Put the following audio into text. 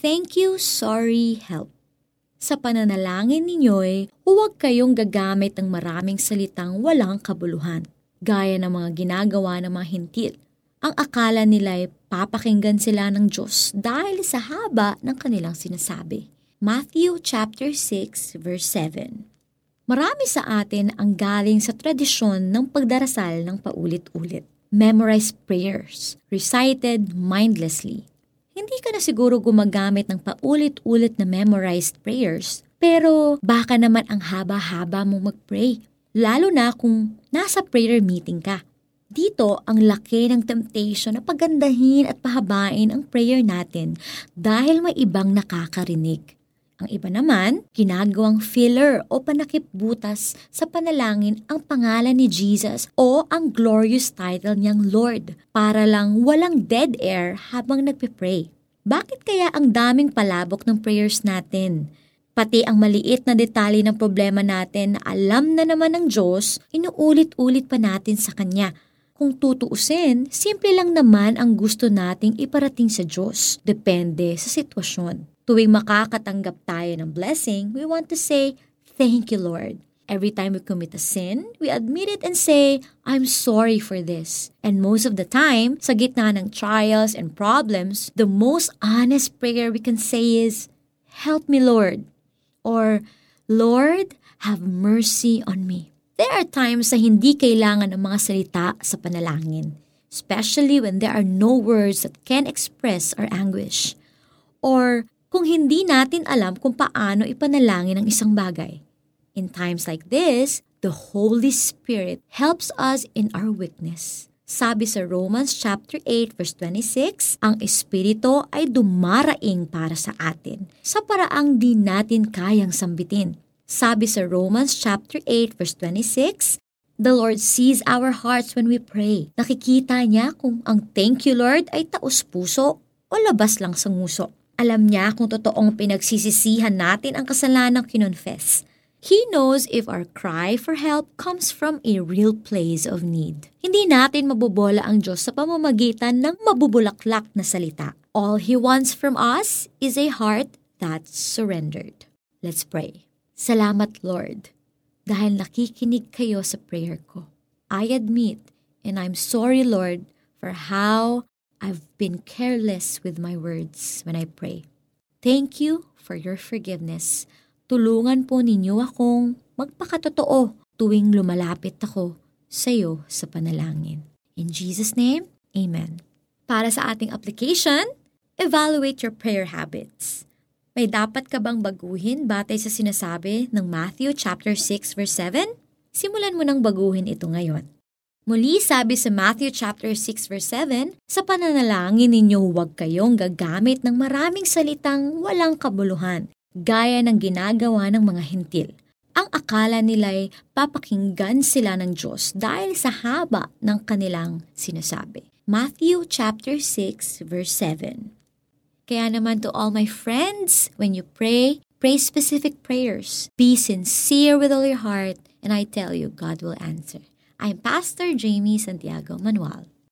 Thank you, sorry, help. Sa pananalangin ninyo'y huwag kayong gagamit ng maraming salitang walang kabuluhan, gaya ng mga ginagawa ng mga hintil. Ang akala nila'y papakinggan sila ng Diyos dahil sa haba ng kanilang sinasabi. Matthew chapter 6 verse 7 Marami sa atin ang galing sa tradisyon ng pagdarasal ng paulit-ulit. Memorized prayers, recited mindlessly. Hindi ka na siguro gumagamit ng paulit-ulit na memorized prayers, pero baka naman ang haba-haba mong mag-pray, lalo na kung nasa prayer meeting ka. Dito ang laki ng temptation na pagandahin at pahabain ang prayer natin dahil may ibang nakakarinig. Ang iba naman, ginagawang filler o panakip butas sa panalangin ang pangalan ni Jesus o ang glorious title niyang Lord para lang walang dead air habang nagpe-pray. Bakit kaya ang daming palabok ng prayers natin? Pati ang maliit na detalye ng problema natin na alam na naman ng Diyos, inuulit-ulit pa natin sa Kanya. Kung tutuusin, simple lang naman ang gusto nating iparating sa Diyos. Depende sa sitwasyon. Tuwing makakatanggap tayo ng blessing, we want to say, Thank you, Lord. Every time we commit a sin, we admit it and say, I'm sorry for this. And most of the time, sa gitna ng trials and problems, the most honest prayer we can say is, Help me, Lord. Or, Lord, have mercy on me. There are times na hindi kailangan ng mga salita sa panalangin, especially when there are no words that can express our anguish. Or kung hindi natin alam kung paano ipanalangin ang isang bagay. In times like this, the Holy Spirit helps us in our weakness. Sabi sa Romans chapter 8 verse 26, ang Espiritu ay dumaraing para sa atin sa paraang di natin kayang sambitin. Sabi sa Romans chapter 8 verse 26, The Lord sees our hearts when we pray. Nakikita niya kung ang thank you Lord ay taos puso o labas lang sa nguso. Alam niya kung totoong pinagsisisihan natin ang kasalanang kinonfess. He knows if our cry for help comes from a real place of need. Hindi natin mabobola ang Diyos sa pamamagitan ng mabubulaklak na salita. All He wants from us is a heart that's surrendered. Let's pray. Salamat, Lord, dahil nakikinig kayo sa prayer ko. I admit, and I'm sorry, Lord, for how I've been careless with my words when I pray. Thank you for your forgiveness. Tulungan po ninyo akong magpakatotoo tuwing lumalapit ako sa iyo sa panalangin. In Jesus' name, Amen. Para sa ating application, evaluate your prayer habits. May dapat ka bang baguhin batay sa sinasabi ng Matthew chapter 6 verse 7? Simulan mo nang baguhin ito ngayon. Muli sabi sa Matthew chapter 6 verse 7, sa pananalangin ninyo huwag kayong gagamit ng maraming salitang walang kabuluhan, gaya ng ginagawa ng mga hintil. Ang akala nila'y papakinggan sila ng Diyos dahil sa haba ng kanilang sinasabi. Matthew chapter 6 verse 7. Kaya naman to all my friends, when you pray, pray specific prayers. Be sincere with all your heart, and I tell you, God will answer. I'm Pastor Jamie Santiago Manuel.